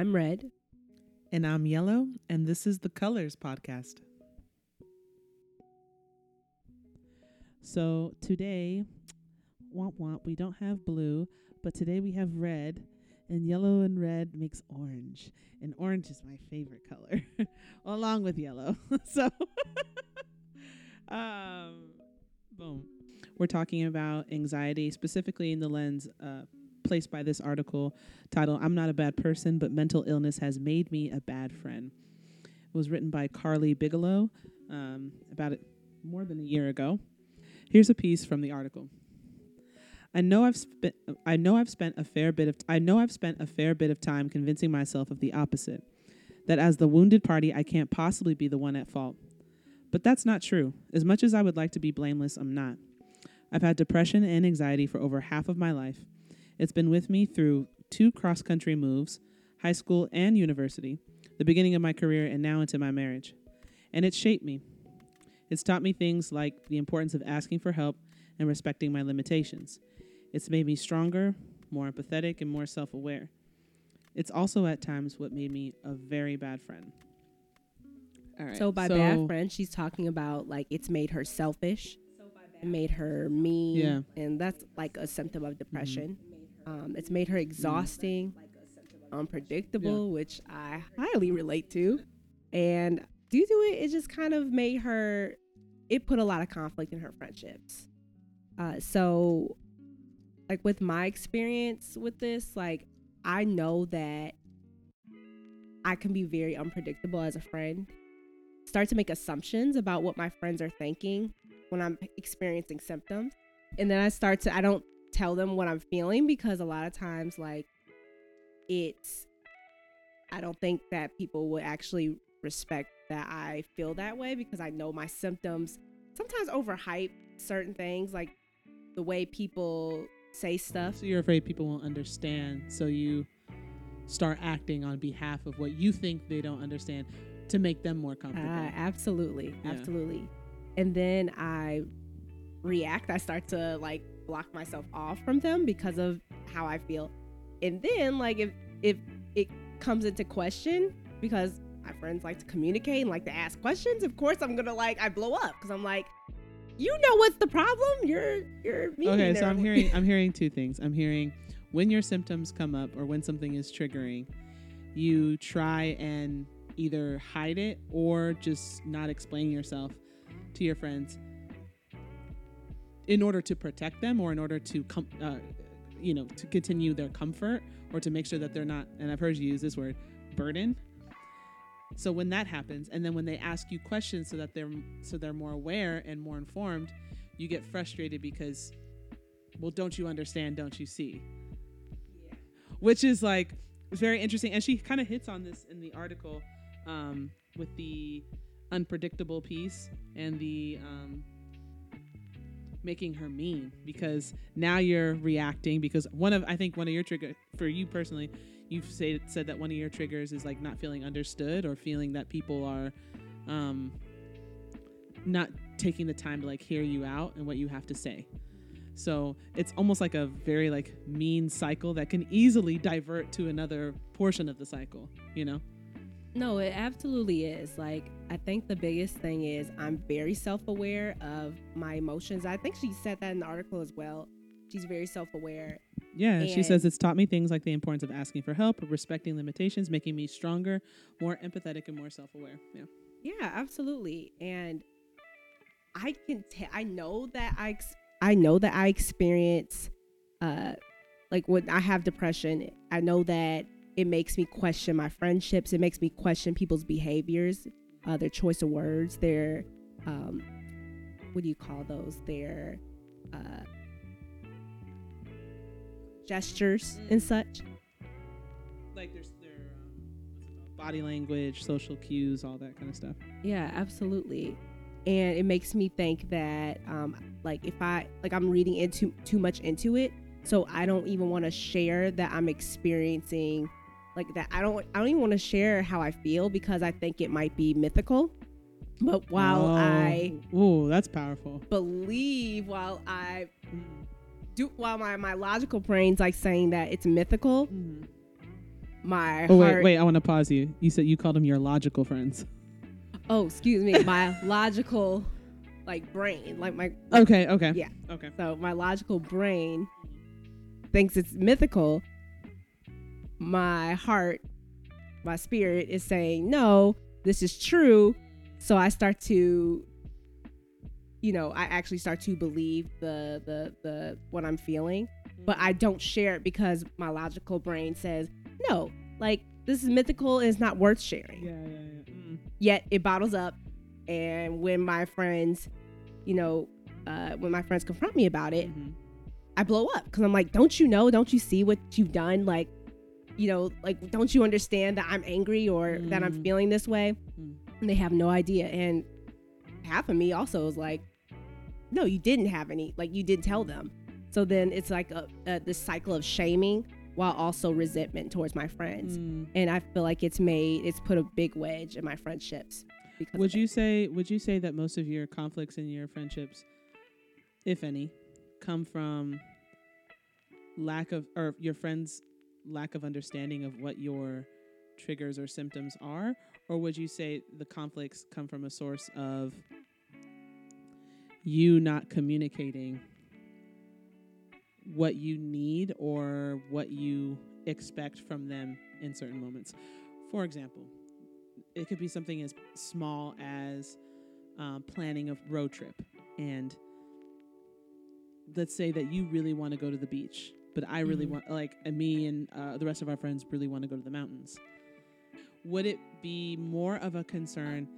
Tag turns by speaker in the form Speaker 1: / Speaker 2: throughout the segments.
Speaker 1: I'm Red.
Speaker 2: And I'm Yellow, and this is the Colors Podcast. So today, womp womp, we don't have blue, but today we have red, and yellow and red makes orange. And orange is my favorite color, along with yellow. so, um, boom. We're talking about anxiety, specifically in the lens uh, placed by this article titled I'm Not a Bad Person, but Mental Illness Has Made Me a Bad Friend. It was written by Carly Bigelow um, about it more than a year ago. Here's a piece from the article. I know I've spent I know I've spent a fair bit of t- I know I've spent a fair bit of time convincing myself of the opposite. That as the wounded party I can't possibly be the one at fault. But that's not true. As much as I would like to be blameless, I'm not. I've had depression and anxiety for over half of my life. It's been with me through two cross country moves, high school and university, the beginning of my career, and now into my marriage. And it's shaped me. It's taught me things like the importance of asking for help and respecting my limitations. It's made me stronger, more empathetic, and more self aware. It's also at times what made me a very bad friend.
Speaker 1: All right. So by so bad friend, she's talking about like it's made her selfish, it made her mean,
Speaker 2: yeah.
Speaker 1: and that's like a symptom of depression. Mm-hmm. Um, it's made her exhausting, unpredictable, which I highly relate to. And due to it, it just kind of made her, it put a lot of conflict in her friendships. Uh, so, like with my experience with this, like I know that I can be very unpredictable as a friend. Start to make assumptions about what my friends are thinking when I'm experiencing symptoms. And then I start to, I don't tell them what I'm feeling because a lot of times, like, it's, I don't think that people would actually respect that I feel that way because I know my symptoms sometimes overhype certain things, like the way people say stuff.
Speaker 2: So you're afraid people won't understand. So you start acting on behalf of what you think they don't understand to make them more comfortable. Uh,
Speaker 1: absolutely. Yeah. Absolutely. And then I react. I start to like block myself off from them because of how I feel. And then like if if it comes into question because my friends like to communicate and like to ask questions, of course I'm gonna like I blow up because I'm like, you know what's the problem? You're you're me.
Speaker 2: okay. So I'm hearing I'm hearing two things. I'm hearing when your symptoms come up or when something is triggering, you try and either hide it or just not explain yourself to your friends in order to protect them or in order to com- uh, you know to continue their comfort or to make sure that they're not and i've heard you use this word burden so when that happens and then when they ask you questions so that they're so they're more aware and more informed you get frustrated because well don't you understand? Don't you see? Yeah. which is like very interesting. And she kind of hits on this in the article um, with the unpredictable piece and the um, making her mean because now you're reacting because one of I think one of your trigger for you personally, you've said said that one of your triggers is like not feeling understood or feeling that people are um not taking the time to like hear you out and what you have to say. So it's almost like a very like mean cycle that can easily divert to another portion of the cycle, you know?
Speaker 1: No, it absolutely is. Like, I think the biggest thing is I'm very self aware of my emotions. I think she said that in the article as well. She's very self aware.
Speaker 2: Yeah, and she says it's taught me things like the importance of asking for help, respecting limitations, making me stronger, more empathetic, and more self aware. Yeah.
Speaker 1: Yeah, absolutely. And I can tell, I know that I, ex- I know that I experience, uh, like when I have depression, I know that it makes me question my friendships. It makes me question people's behaviors, uh, their choice of words, their um, what do you call those? Their uh, gestures mm. and such.
Speaker 2: Like there's their um, body language, social cues, all that kind of stuff.
Speaker 1: Yeah, absolutely. And it makes me think that, um, like, if I like, I'm reading into too much into it, so I don't even want to share that I'm experiencing like that. I don't I don't even want to share how I feel because I think it might be mythical. But while oh. I
Speaker 2: oh, that's powerful.
Speaker 1: Believe while I do while my my logical brain's like saying that it's mythical. Mm-hmm. my
Speaker 2: Oh wait,
Speaker 1: heart.
Speaker 2: wait. I want to pause you. You said you called them your logical friends.
Speaker 1: Oh, excuse me. My logical, like brain, like my
Speaker 2: Okay. Okay.
Speaker 1: Yeah.
Speaker 2: Okay.
Speaker 1: so my logical brain thinks it's mythical. My heart, my spirit is saying no. This is true. So I start to, you know, I actually start to believe the the the what I'm feeling, but I don't share it because my logical brain says no. Like this is mythical and it's not worth sharing.
Speaker 2: Yeah. Yeah. Yeah. Mm.
Speaker 1: yet it bottles up and when my friends you know uh, when my friends confront me about it
Speaker 2: Mhm.
Speaker 1: i blow up because i'm like don't you know don't you see what you've done like you know like don't you understand that i'm angry or that i'm
Speaker 2: Mm.
Speaker 1: feeling this way
Speaker 2: Mm.
Speaker 1: and they have no idea and half of me also is like no you didn't have any like you did tell them so then it's like a, a this cycle of shaming while also resentment towards my friends
Speaker 2: Mm.
Speaker 1: and I feel like it's made it's put a big wedge in my friendships. Because
Speaker 2: Would you say would you say that most of your conflicts in your friendships, if any, come from lack of or your friends lack of understanding of what your triggers or symptoms are? Or would you say the conflicts come from a source of you not communicating what you need or what you expect from them in certain moments? For example, it could be something as small as um, planning a road trip and let's say that you really want to go to the beach but i really
Speaker 1: Mhm.
Speaker 2: want like and me and uh, the rest of our friends really want to go to the mountains would it be more of a concern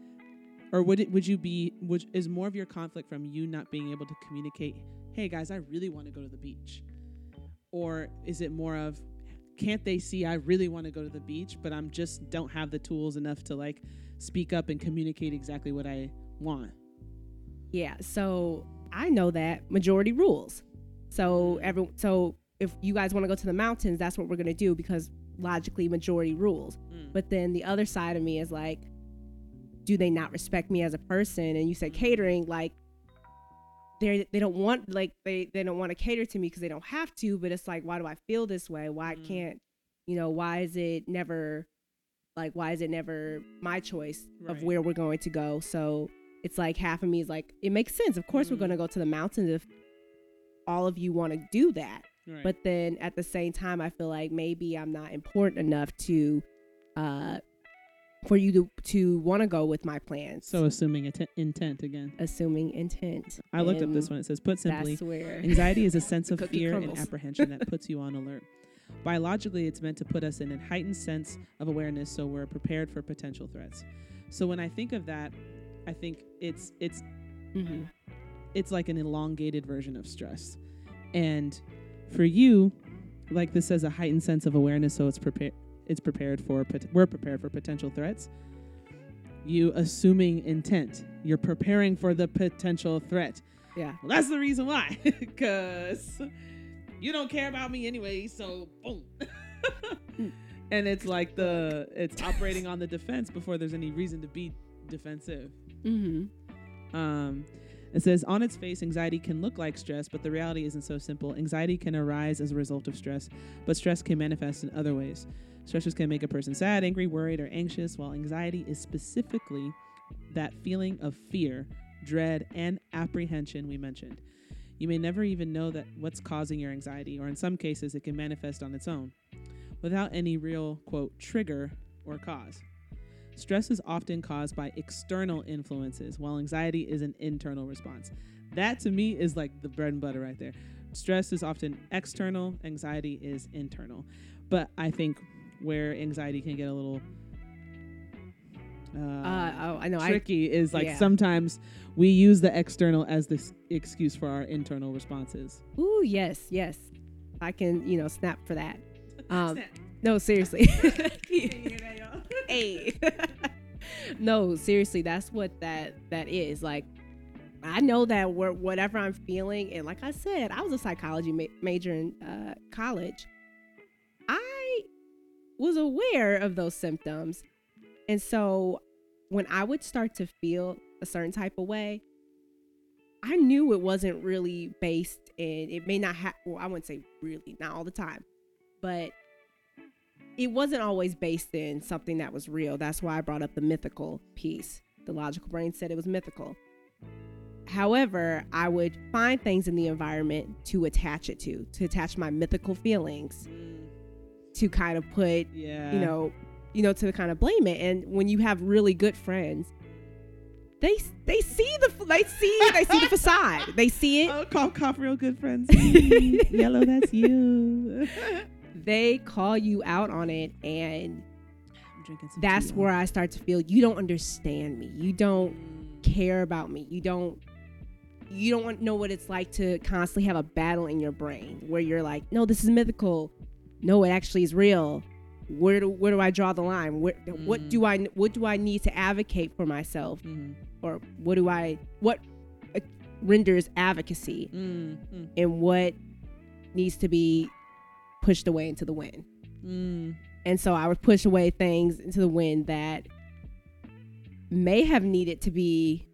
Speaker 2: or would it would you be would is more of your conflict from you not being able to communicate hey guys i really want to go to the beach or is it more of can't they see I really want to go to the beach, but I'm just don't have the tools enough to like speak up and communicate exactly what I want.
Speaker 1: Yeah, so I know that majority rules. So every so if you guys want to go to the mountains, that's what we're gonna do because logically majority rules. But then the other side of me is like, do they not respect me as a person? And you said catering, like they they don't want like they they don't want to cater to me because they don't have to. But it's like, why do I feel this way? Why
Speaker 2: Mm.
Speaker 1: can't you know? Why is it never like why is it never my choice of where we're going to go? So it's like half of me is like, it makes sense. Of course, we're
Speaker 2: Mhm.
Speaker 1: going to go to the mountains if all of you want to do that.
Speaker 2: Right.
Speaker 1: But then at the same time, I feel like maybe I'm not important enough to, uh, for you to to want to go with my plans.
Speaker 2: so assuming atten- intent again.
Speaker 1: assuming intent.
Speaker 2: I looked up this one. It says, put simply, anxiety is a sense of fear and apprehension that puts you on alert. Biologically, it's meant to put us in a heightened sense of awareness so we're prepared for potential threats. So when I think of that, I think it's it's
Speaker 1: Mhm.
Speaker 2: it's like an elongated version of stress. And for you, like this says a heightened sense of awareness so it's prepared it's prepared for we're prepared for potential threats. You assuming intent. You're preparing for the potential threat.
Speaker 1: yeah.
Speaker 2: Well, that's the reason why. Cuz you don't care about me anyway, so boom. and it's like the it's operating on the defense before there's any reason to be defensive.
Speaker 1: Mm-hmm.
Speaker 2: Um, it says, on its face, anxiety can look like stress, but the reality isn't so simple. Anxiety can arise as a result of stress, but stress can manifest in other ways. Stressors can make a person sad, angry, worried, or anxious, while anxiety is specifically that feeling of fear, dread, and apprehension we mentioned. You may never even know that what's causing your anxiety, or in some cases, it can manifest on its own without any real, quote, trigger or cause. Stress is often caused by external influences, while anxiety is an internal response. That to me is like the bread and butter right there. Stress is often external, anxiety is internal. But I think where anxiety can get a little uh,
Speaker 1: Uh, oh, I know. I
Speaker 2: tricky is like
Speaker 1: yeah.
Speaker 2: sometimes we use the external as this excuse for our internal responses.
Speaker 1: ooh yes, yes. I can you know snap for that. Um,
Speaker 2: Snap.
Speaker 1: no, seriously.
Speaker 2: Can you hear that, y'all?
Speaker 1: no, seriously, that's what that that is. Like, I know that whatever I'm feeling, and like I said, I was a psychology ma- major in uh, college. I was aware of those symptoms, and so when I would start to feel a certain type of way, I knew it wasn't really based in. It may not have. Well, I wouldn't say really, not all the time, but it wasn't always based in something that was real. That's why I brought up the mythical piece. The logical brain said it was mythical. However, I would find things in the environment to attach it to, to attach my mythical feelings, to kind of put,
Speaker 2: Yeah.
Speaker 1: you know, you know, to kind of blame it. And when you have really good friends, they they see the they see they see the facade. They see it.
Speaker 2: Oh, cough, cough, real good friends. Mm, Yellow, that's you.
Speaker 1: They call you out on it, and
Speaker 2: I'm drinking some
Speaker 1: that's
Speaker 2: tea,
Speaker 1: where I start to feel you don't understand me. You don't
Speaker 2: Mm.
Speaker 1: care about me. You don't you don't know what it's like to constantly have a battle in your brain where you're like, no, this is mythical. No, it actually is real. Where do where do I draw the line? Where, What
Speaker 2: Mm.
Speaker 1: do I what do I need to advocate for myself,
Speaker 2: Mhm.
Speaker 1: or what do I what uh, renders advocacy,
Speaker 2: Mm, mm,
Speaker 1: and what needs to be pushed away into the wind?
Speaker 2: mm.
Speaker 1: And so I would push away things into the wind that may have needed to be,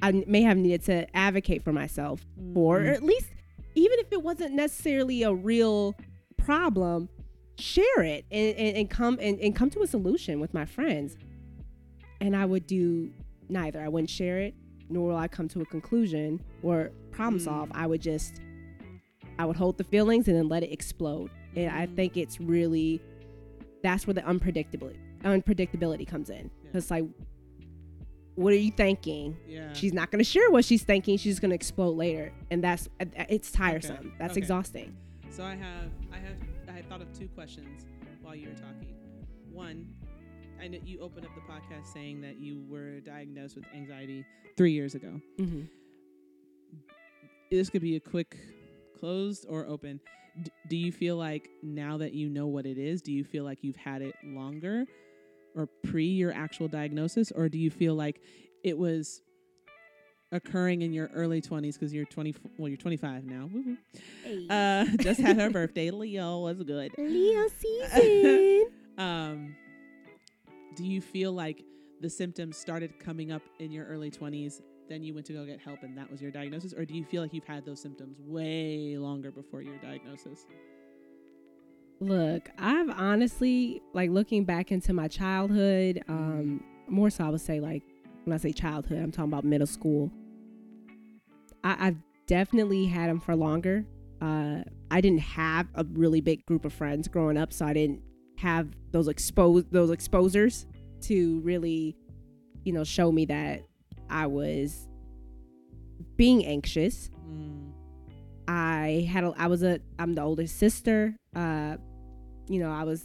Speaker 1: I may have needed to advocate for myself for, or at least, even if it wasn't necessarily a real problem, share it and, and, and come and, and come to a solution with my friends. And I would do neither. I wouldn't share it, nor will I come to a conclusion or problem
Speaker 2: Mm.
Speaker 1: solve. I would just, I would hold the feelings and then let it explode. And I think it's really, that's where the unpredictability unpredictability comes in. It's like, what are you thinking?
Speaker 2: Yeah.
Speaker 1: She's not going to share what she's thinking. She's going to explode later, and that's it's tiresome.
Speaker 2: Okay,
Speaker 1: That's
Speaker 2: okay.
Speaker 1: exhausting.
Speaker 2: So I have I have I had thought of two questions while you were talking. One, I know you opened up the podcast saying that you were diagnosed with anxiety three years ago.
Speaker 1: Mm-hmm.
Speaker 2: This could be a quick closed or open. D- do you feel like now that you know what it is, do you feel like you've had it longer or pre your actual diagnosis, or do you feel like it was occurring in your early 20s because you're 20 well you're 25 now Woo-hoo. uh just had her birthday leo was good
Speaker 1: Leo season.
Speaker 2: um do you feel like the symptoms started coming up in your early 20s then you went to go get help and that was your diagnosis or do you feel like you've had those symptoms way longer before your diagnosis
Speaker 1: Look, I've honestly like looking back into my childhood. Um, more so, I would say like when I say childhood, I'm talking about middle school. I, I've definitely had them for longer. Uh, I didn't have a really big group of friends growing up, so I didn't have those exposed those exposers to really, you know, show me that I was being anxious.
Speaker 2: mm.
Speaker 1: I had a, I was a I'm the oldest sister. Uh, you know, I was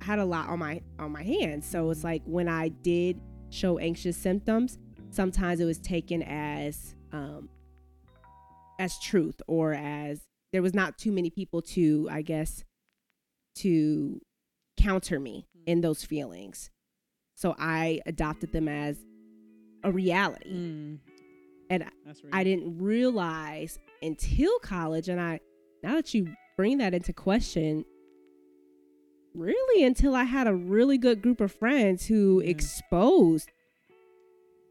Speaker 1: had a lot on my on my hands. So it's like when I did show anxious symptoms, sometimes it was taken as um as truth or as there was not too many people to, I guess, to counter me in those feelings. So I adopted them as a reality.
Speaker 2: Mm.
Speaker 1: And. I didn't realize until college, and I now that you bring that into question, really until I had a really good group of friends who
Speaker 2: Yeah.
Speaker 1: exposed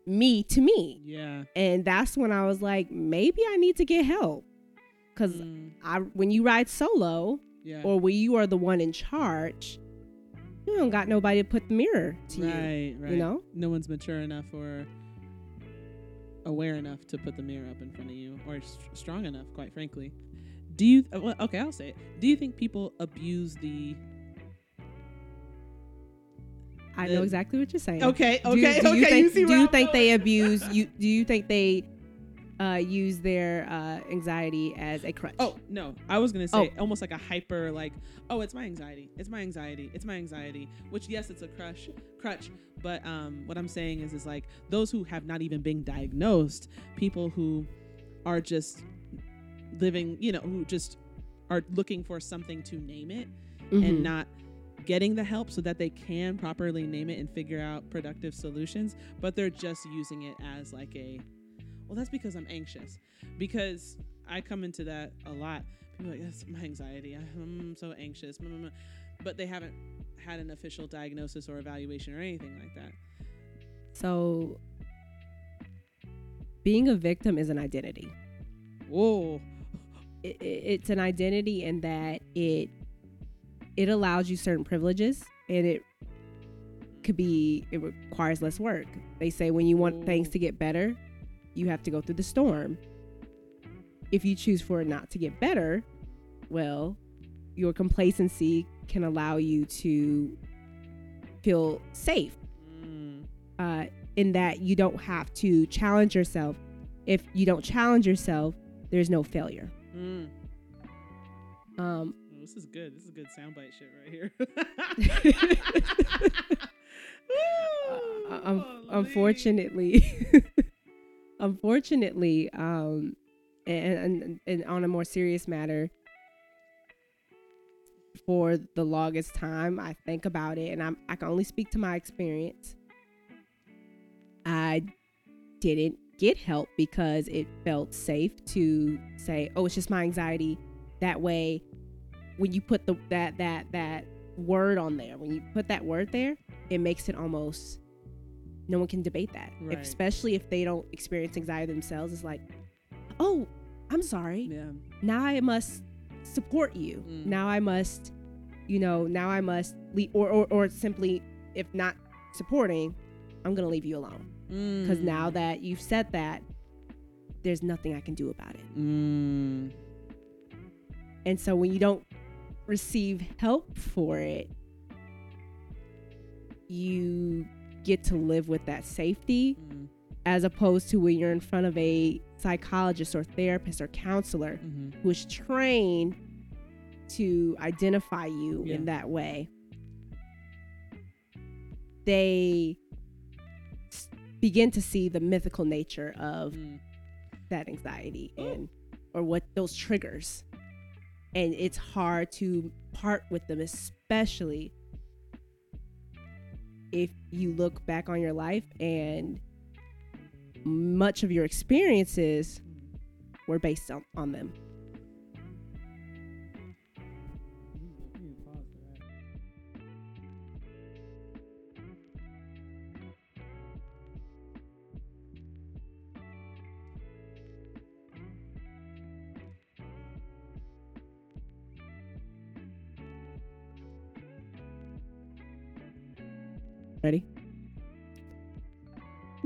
Speaker 1: me to me.
Speaker 2: Yeah.
Speaker 1: And that's when I was like, maybe I need to get help. Cause
Speaker 2: Mm.
Speaker 1: I when you ride solo
Speaker 2: Yeah.
Speaker 1: or when you are the one in charge, you don't got nobody to put the mirror to you.
Speaker 2: right. Right.
Speaker 1: You know?
Speaker 2: no one's mature enough or aware enough to put the mirror up in front of you or s- strong enough quite frankly. Do you uh, well, okay i'll say it. Do you think people abuse the
Speaker 1: I
Speaker 2: The-
Speaker 1: know exactly what you're saying.
Speaker 2: okay
Speaker 1: Do-
Speaker 2: okay
Speaker 1: do,
Speaker 2: okay
Speaker 1: you think,
Speaker 2: see
Speaker 1: do you
Speaker 2: I'm
Speaker 1: think they abuse you do you think they uh, use their uh, anxiety as a crutch.
Speaker 2: Oh no. I was gonna say almost like a hyper like oh it's my anxiety. It's my anxiety. It's my anxiety. Which yes it's a crush crutch. But um what i'm saying is is like those who have not even been diagnosed people who are just living you know who just are looking for something to name it
Speaker 1: Mhm.
Speaker 2: and not getting the help so that they can properly name it and figure out productive solutions but they're just using it as like a well that's because i'm anxious. Because i come into that a lot. People are like that's my anxiety. I'm so anxious. Blah, blah, blah." but they haven't had an official diagnosis or evaluation or anything like that.
Speaker 1: So being a victim is an identity.
Speaker 2: Whoa.
Speaker 1: It, it- it's an identity in that it it allows you certain privileges and it could be it requires less work. They say when you want things to get better, you have to go through the storm. If you choose for it not to get better, well, your complacency can allow you to feel safe
Speaker 2: Mm.
Speaker 1: uh, in that you don't have to challenge yourself. If you don't challenge yourself, there's no failure.
Speaker 2: Mm.
Speaker 1: Um,
Speaker 2: Oh, this is good. This is good soundbite shit right here.
Speaker 1: uh, um,
Speaker 2: Ooh,
Speaker 1: unfortunately, unfortunately, um, and, and and on a more serious matter, for the longest time, I think about it, and I'm I can only speak to my experience. I didn't get help because it felt safe to say, "Oh, it's just my anxiety." That way, when you put the that that that word on there, when you put that word there, it makes it almost no one can debate that.
Speaker 2: Right.
Speaker 1: especially if they don't experience anxiety themselves. It's like, "Oh, I'm sorry."
Speaker 2: Yeah.
Speaker 1: now I must support you.
Speaker 2: Mm.
Speaker 1: Now I must, you know, now I must leave, or, or, or simply, if not supporting, I'm going to leave you alone. Because now
Speaker 2: Mm.
Speaker 1: that you've said that, there's nothing I can do about it.
Speaker 2: Mm.
Speaker 1: And so when you don't receive help for it, you get to live with that safety
Speaker 2: Mm.
Speaker 1: as opposed to when you're in front of a psychologist or therapist or counselor
Speaker 2: Mhm.
Speaker 1: who is trained to identify you
Speaker 2: Yeah.
Speaker 1: in that way, they s- begin to see the mythical nature of
Speaker 2: Mm.
Speaker 1: that anxiety and or what those triggers. And it's hard to part with them, especially if you look back on your life and much of your experiences were based on, on them.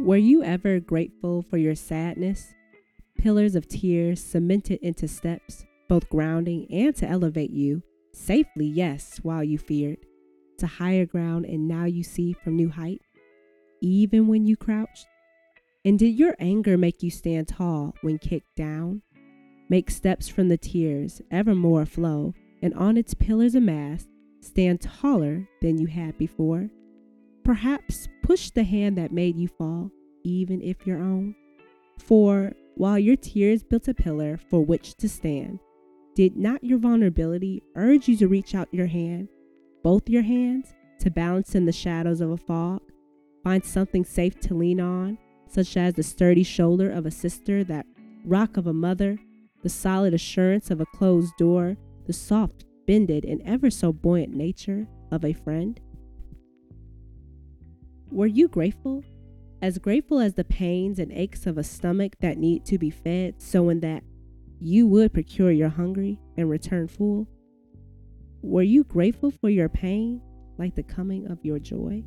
Speaker 1: Were you ever grateful for your sadness? Pillars of tears cemented into steps, both grounding and to elevate you. Safely, yes, while you feared. To higher ground, and now you see from new height, even when you crouched? And did your anger make you stand tall when kicked down? Make steps from the tears, evermore flow, and on its pillars amassed, stand taller than you had before? Perhaps push the hand that made you fall, even if your own. For while your tears built a pillar for which to stand, did not your vulnerability urge you to reach out your hand, both your hands, to balance in the shadows of a fog? Find something safe to lean on, such as the sturdy shoulder of a sister, that rock of a mother, the solid assurance of a closed door, the soft, bended, and ever so buoyant nature of a friend? Were you grateful? As grateful as the pains and aches of a stomach that need to be fed, so in that you would procure your hungry and return full? Were you grateful for your pain, like the coming of your joy?